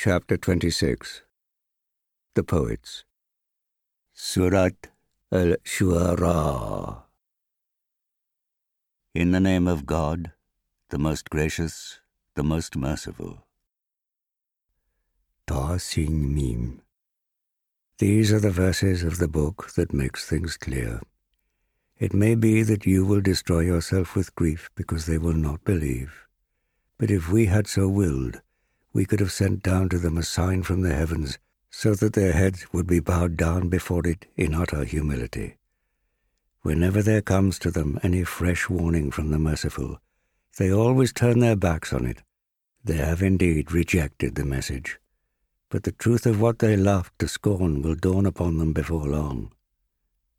Chapter 26 The Poets Surat al Shuara In the name of God, the most gracious, the most merciful. Ta Sin Mim. These are the verses of the book that makes things clear. It may be that you will destroy yourself with grief because they will not believe. But if we had so willed, we could have sent down to them a sign from the heavens, so that their heads would be bowed down before it in utter humility. Whenever there comes to them any fresh warning from the merciful, they always turn their backs on it. They have indeed rejected the message. But the truth of what they laughed to scorn will dawn upon them before long.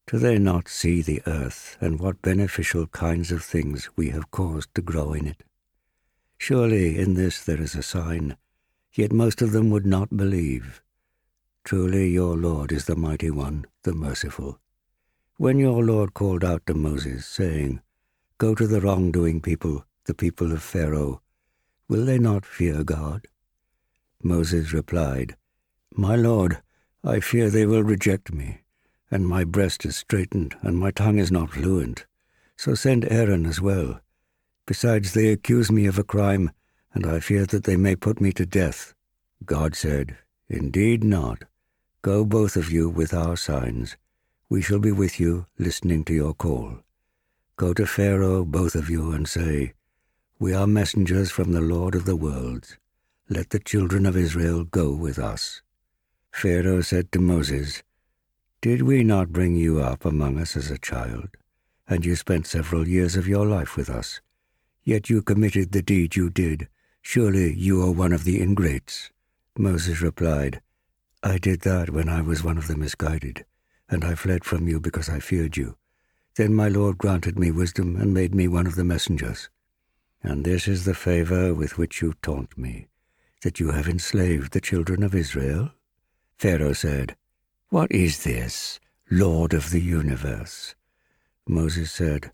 Do they not see the earth and what beneficial kinds of things we have caused to grow in it? Surely in this there is a sign, yet most of them would not believe. Truly your Lord is the mighty one, the merciful. When your Lord called out to Moses, saying, Go to the wrongdoing people, the people of Pharaoh, will they not fear God? Moses replied, My Lord, I fear they will reject me, and my breast is straitened, and my tongue is not fluent. So send Aaron as well Besides, they accuse me of a crime, and I fear that they may put me to death. God said, Indeed not. Go both of you with our signs. We shall be with you, listening to your call. Go to Pharaoh, both of you, and say, We are messengers from the Lord of the worlds. Let the children of Israel go with us. Pharaoh said to Moses, Did we not bring you up among us as a child? And you spent several years of your life with us. Yet you committed the deed you did. Surely you are one of the ingrates. Moses replied, I did that when I was one of the misguided, and I fled from you because I feared you. Then my Lord granted me wisdom and made me one of the messengers. And this is the favor with which you taunt me, that you have enslaved the children of Israel? Pharaoh said, What is this, Lord of the universe? Moses said,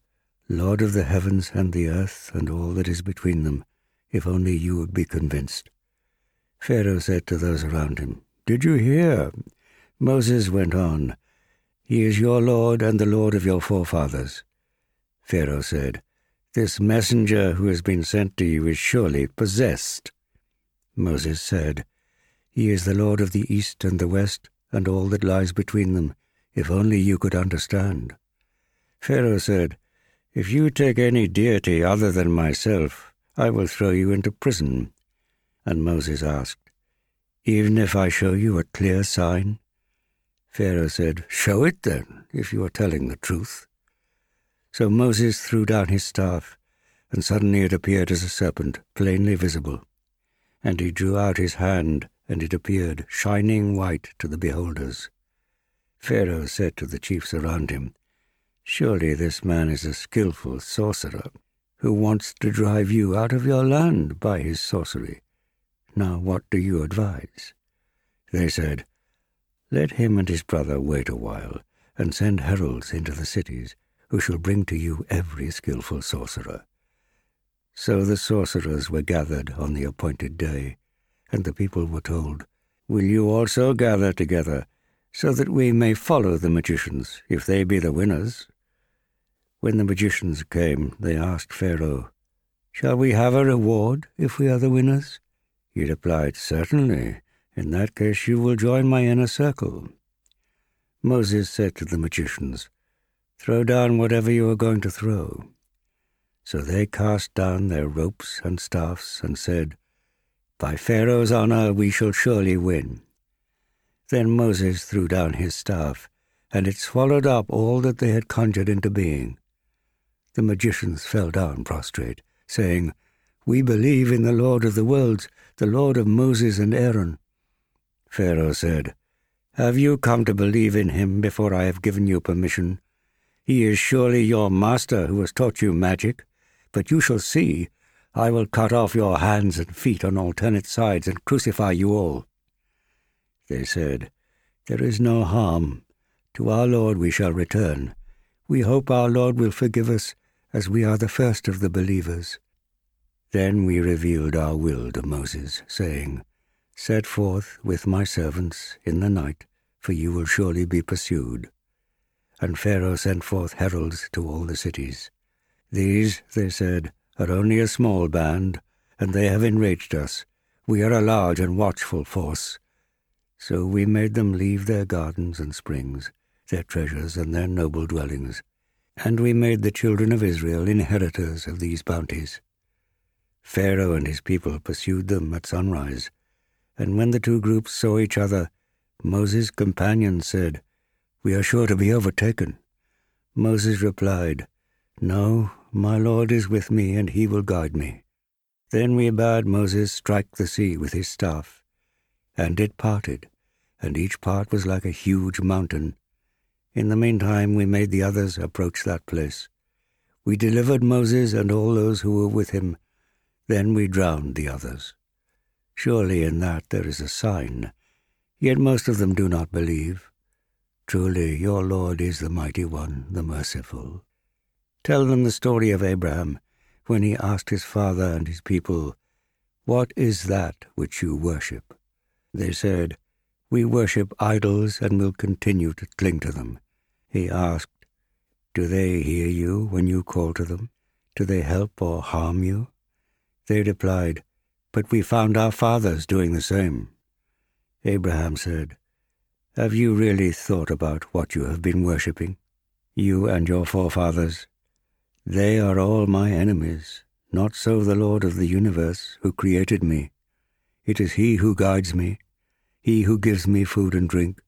Lord of the heavens and the earth and all that is between them, if only you would be convinced. Pharaoh said to those around him, Did you hear? Moses went on, He is your Lord and the Lord of your forefathers. Pharaoh said, This messenger who has been sent to you is surely possessed. Moses said, He is the Lord of the east and the west and all that lies between them, if only you could understand. Pharaoh said, if you take any deity other than myself, I will throw you into prison. And Moses asked, Even if I show you a clear sign? Pharaoh said, Show it then, if you are telling the truth. So Moses threw down his staff, and suddenly it appeared as a serpent, plainly visible. And he drew out his hand, and it appeared, shining white to the beholders. Pharaoh said to the chiefs around him, Surely this man is a skilful sorcerer who wants to drive you out of your land by his sorcery. Now what do you advise? They said, Let him and his brother wait a while, and send heralds into the cities, who shall bring to you every skilful sorcerer. So the sorcerers were gathered on the appointed day, and the people were told, Will you also gather together, so that we may follow the magicians, if they be the winners? When the magicians came, they asked Pharaoh, Shall we have a reward if we are the winners? He replied, Certainly. In that case, you will join my inner circle. Moses said to the magicians, Throw down whatever you are going to throw. So they cast down their ropes and staffs and said, By Pharaoh's honor we shall surely win. Then Moses threw down his staff, and it swallowed up all that they had conjured into being. The magicians fell down prostrate, saying, We believe in the Lord of the worlds, the Lord of Moses and Aaron. Pharaoh said, Have you come to believe in him before I have given you permission? He is surely your master who has taught you magic, but you shall see, I will cut off your hands and feet on alternate sides and crucify you all. They said, There is no harm. To our Lord we shall return. We hope our Lord will forgive us as we are the first of the believers. Then we revealed our will to Moses, saying, Set forth with my servants in the night, for you will surely be pursued. And Pharaoh sent forth heralds to all the cities. These, they said, are only a small band, and they have enraged us. We are a large and watchful force. So we made them leave their gardens and springs, their treasures and their noble dwellings, and we made the children of Israel inheritors of these bounties. Pharaoh and his people pursued them at sunrise, and when the two groups saw each other, Moses' companions said, We are sure to be overtaken. Moses replied, No, my Lord is with me, and he will guide me. Then we bade Moses strike the sea with his staff, and it parted, and each part was like a huge mountain. In the meantime, we made the others approach that place. We delivered Moses and all those who were with him. Then we drowned the others. Surely in that there is a sign. Yet most of them do not believe. Truly, your Lord is the mighty one, the merciful. Tell them the story of Abraham when he asked his father and his people, What is that which you worship? They said, We worship idols and will continue to cling to them. He asked, Do they hear you when you call to them? Do they help or harm you? They replied, But we found our fathers doing the same. Abraham said, Have you really thought about what you have been worshipping, you and your forefathers? They are all my enemies, not so the Lord of the universe, who created me. It is He who guides me, He who gives me food and drink,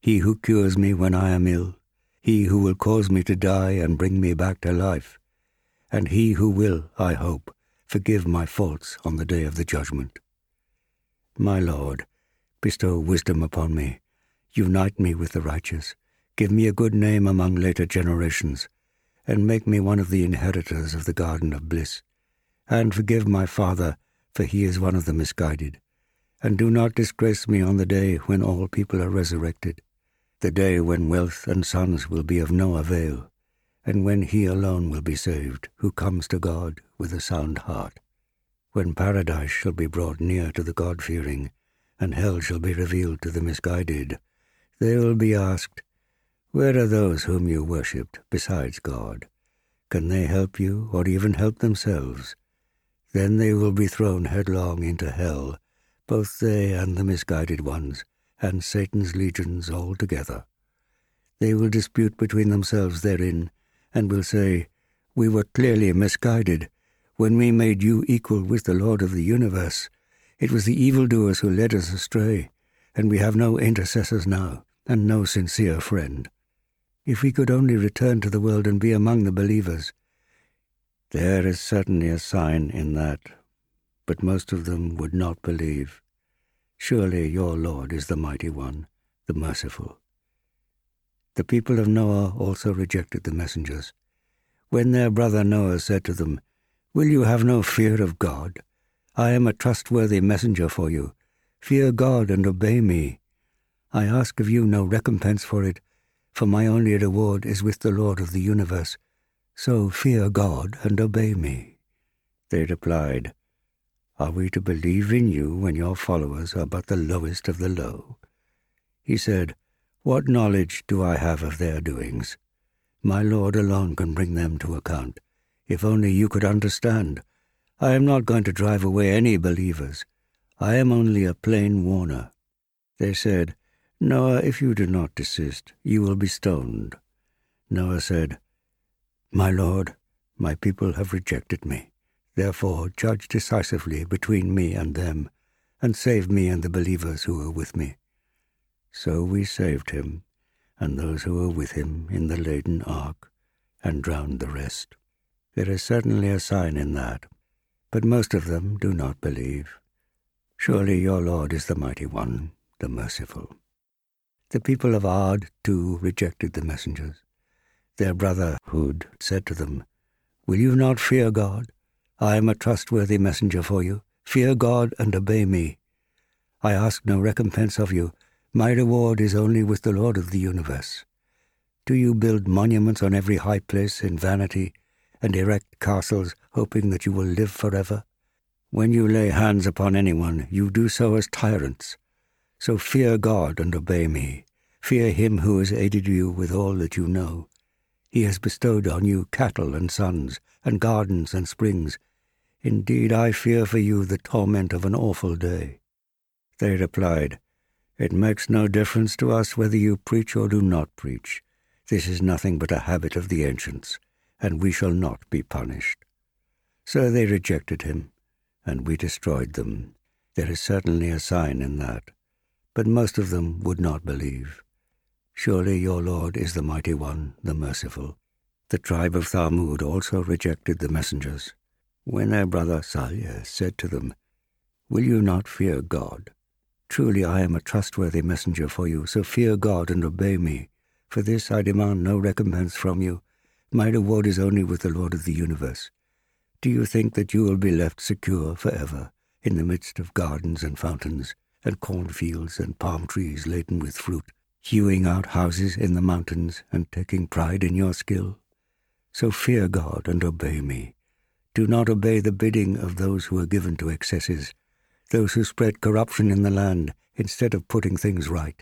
He who cures me when I am ill, He who will cause me to die and bring me back to life, and He who will, I hope, forgive my faults on the day of the judgment. My Lord, bestow wisdom upon me, unite me with the righteous, give me a good name among later generations, and make me one of the inheritors of the garden of bliss. And forgive my father, for he is one of the misguided. And do not disgrace me on the day when all people are resurrected, the day when wealth and sons will be of no avail, and when he alone will be saved, who comes to God with a sound heart. When paradise shall be brought near to the God fearing, and hell shall be revealed to the misguided, they will be asked, where are those whom you worshipped besides God? Can they help you or even help themselves? Then they will be thrown headlong into hell, both they and the misguided ones, and Satan's legions all together. They will dispute between themselves therein, and will say, We were clearly misguided. When we made you equal with the Lord of the universe, it was the evildoers who led us astray, and we have no intercessors now, and no sincere friend. If we could only return to the world and be among the believers. There is certainly a sign in that, but most of them would not believe. Surely your Lord is the mighty one, the merciful. The people of Noah also rejected the messengers. When their brother Noah said to them, Will you have no fear of God? I am a trustworthy messenger for you. Fear God and obey me. I ask of you no recompense for it, for my only reward is with the Lord of the universe. So fear God and obey me. They replied, Are we to believe in you when your followers are but the lowest of the low? He said, What knowledge do I have of their doings? My Lord alone can bring them to account. If only you could understand. I am not going to drive away any believers. I am only a plain warner. They said, Noah, if you do not desist, you will be stoned. Noah said, My Lord, my people have rejected me. Therefore, judge decisively between me and them, and save me and the believers who are with me. So we saved him, and those who were with him in the laden ark, and drowned the rest. There is certainly a sign in that, but most of them do not believe. Surely your Lord is the mighty one, the merciful. The people of Ad, too, rejected the messengers. Their brother Hud said to them, Will you not fear God? I am a trustworthy messenger for you. Fear God and obey me. I ask no recompense of you. My reward is only with the Lord of the universe. Do you build monuments on every high place in vanity, and erect castles hoping that you will live forever? When you lay hands upon anyone, you do so as tyrants. So fear God and obey me. Fear him who has aided you with all that you know. He has bestowed on you cattle and sons, and gardens and springs. Indeed, I fear for you the torment of an awful day. They replied, It makes no difference to us whether you preach or do not preach. This is nothing but a habit of the ancients, and we shall not be punished. So they rejected him, and we destroyed them. There is certainly a sign in that. But most of them would not believe. Surely your Lord is the mighty one, the merciful. The tribe of Thamud also rejected the messengers. When their brother Salih said to them, Will you not fear God? Truly I am a trustworthy messenger for you, so fear God and obey me. For this I demand no recompense from you. My reward is only with the Lord of the universe. Do you think that you will be left secure forever in the midst of gardens and fountains, and cornfields and palm trees laden with fruit, hewing out houses in the mountains and taking pride in your skill? So fear God and obey me. Do not obey the bidding of those who are given to excesses, those who spread corruption in the land instead of putting things right.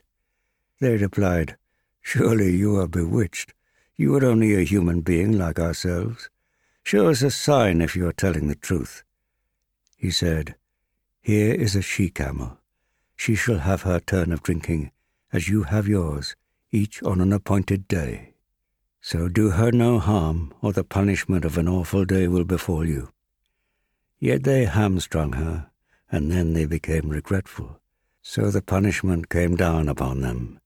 They replied, Surely you are bewitched. You are only a human being like ourselves. Show us a sign if you are telling the truth. He said, Here is a she camel. She shall have her turn of drinking, as you have yours, each on an appointed day. So do her no harm, or the punishment of an awful day will befall you. Yet they hamstrung her, and then they became regretful. So the punishment came down upon them.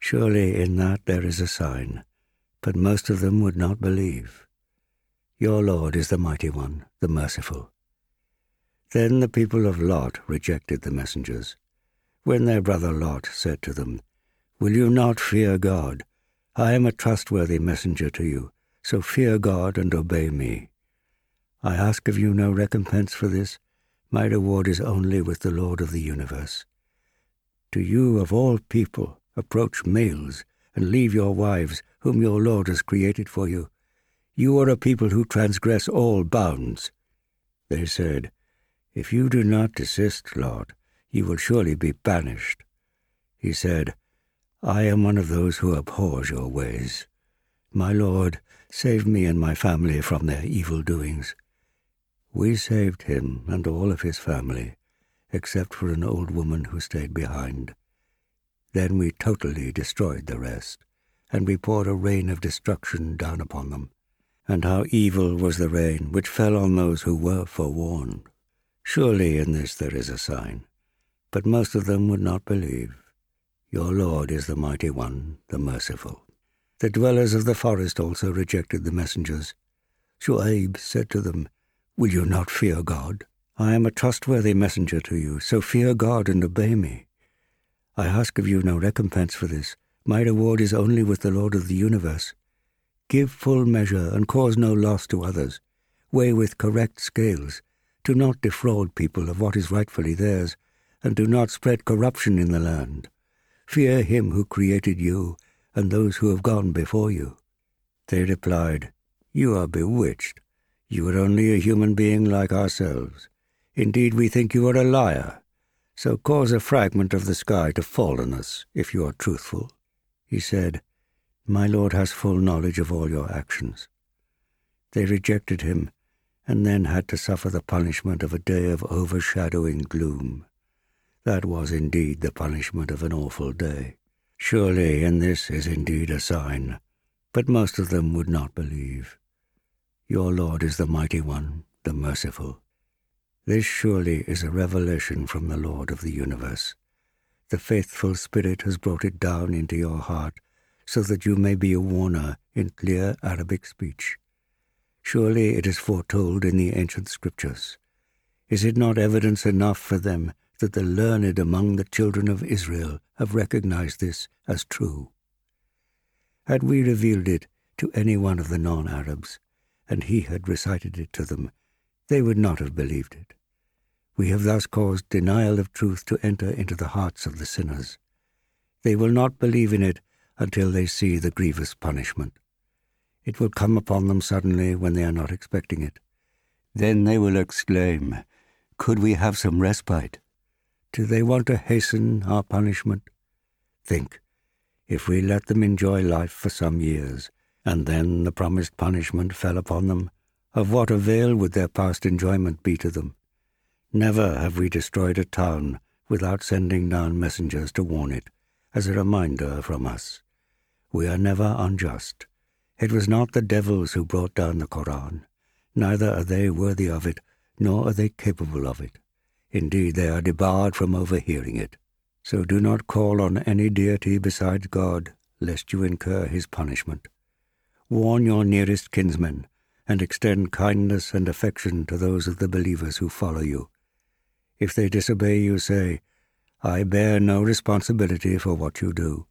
Surely in that there is a sign, but most of them would not believe. Your Lord is the mighty one, the merciful. Then the people of Lot rejected the messengers. When their brother Lot said to them, Will you not fear God? I am a trustworthy messenger to you, so fear God and obey me. I ask of you no recompense for this. My reward is only with the Lord of the universe. To you of all people approach males and leave your wives, whom your Lord has created for you you are a people who transgress all bounds. They said, If you do not desist, Lot, you will surely be banished. He said, I am one of those who abhors your ways. My Lord, save me and my family from their evil doings. We saved him and all of his family, except for an old woman who stayed behind. Then we totally destroyed the rest, and we poured a rain of destruction down upon them and how evil was the rain which fell on those who were forewarned. Surely in this there is a sign. But most of them would not believe. Your Lord is the mighty one, the merciful. The dwellers of the forest also rejected the messengers. Shu'aib said to them, Will you not fear God? I am a trustworthy messenger to you, so fear God and obey me. I ask of you no recompense for this. My reward is only with the Lord of the universe. Give full measure and cause no loss to others. Weigh with correct scales. Do not defraud people of what is rightfully theirs, and do not spread corruption in the land. Fear him who created you and those who have gone before you. They replied, You are bewitched. You are only a human being like ourselves. Indeed, we think you are a liar. So cause a fragment of the sky to fall on us, if you are truthful. He said, my Lord has full knowledge of all your actions. They rejected him, and then had to suffer the punishment of a day of overshadowing gloom. That was indeed the punishment of an awful day. Surely and this is indeed a sign, but most of them would not believe. Your Lord is the mighty one, the merciful. This surely is a revelation from the Lord of the universe. The faithful Spirit has brought it down into your heart so that you may be a warner in clear Arabic speech. Surely it is foretold in the ancient scriptures. Is it not evidence enough for them that the learned among the children of Israel have recognized this as true? Had we revealed it to any one of the non Arabs, and he had recited it to them, they would not have believed it. We have thus caused denial of truth to enter into the hearts of the sinners. They will not believe in it until they see the grievous punishment. It will come upon them suddenly when they are not expecting it. Then they will exclaim, could we have some respite? Do they want to hasten our punishment? Think, if we let them enjoy life for some years, and then the promised punishment fell upon them, of what avail would their past enjoyment be to them? Never have we destroyed a town without sending down messengers to warn it, as a reminder from us. We are never unjust. It was not the devils who brought down the Koran. Neither are they worthy of it, nor are they capable of it. Indeed, they are debarred from overhearing it. So do not call on any deity besides God, lest you incur his punishment. Warn your nearest kinsmen, and extend kindness and affection to those of the believers who follow you. If they disobey you, say, I bear no responsibility for what you do.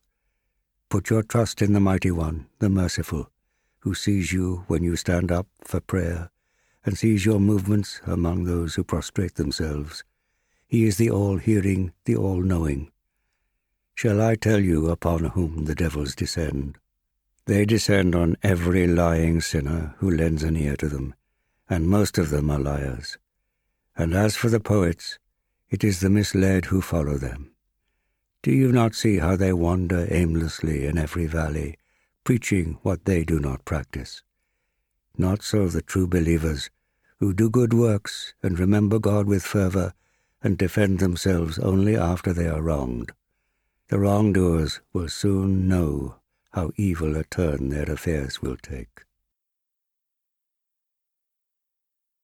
Put your trust in the Mighty One, the Merciful, who sees you when you stand up for prayer and sees your movements among those who prostrate themselves. He is the all-hearing, the all-knowing. Shall I tell you upon whom the devils descend? They descend on every lying sinner who lends an ear to them, and most of them are liars. And as for the poets, it is the misled who follow them. Do you not see how they wander aimlessly in every valley, preaching what they do not practice? Not so the true believers, who do good works and remember God with fervor and defend themselves only after they are wronged. The wrongdoers will soon know how evil a turn their affairs will take.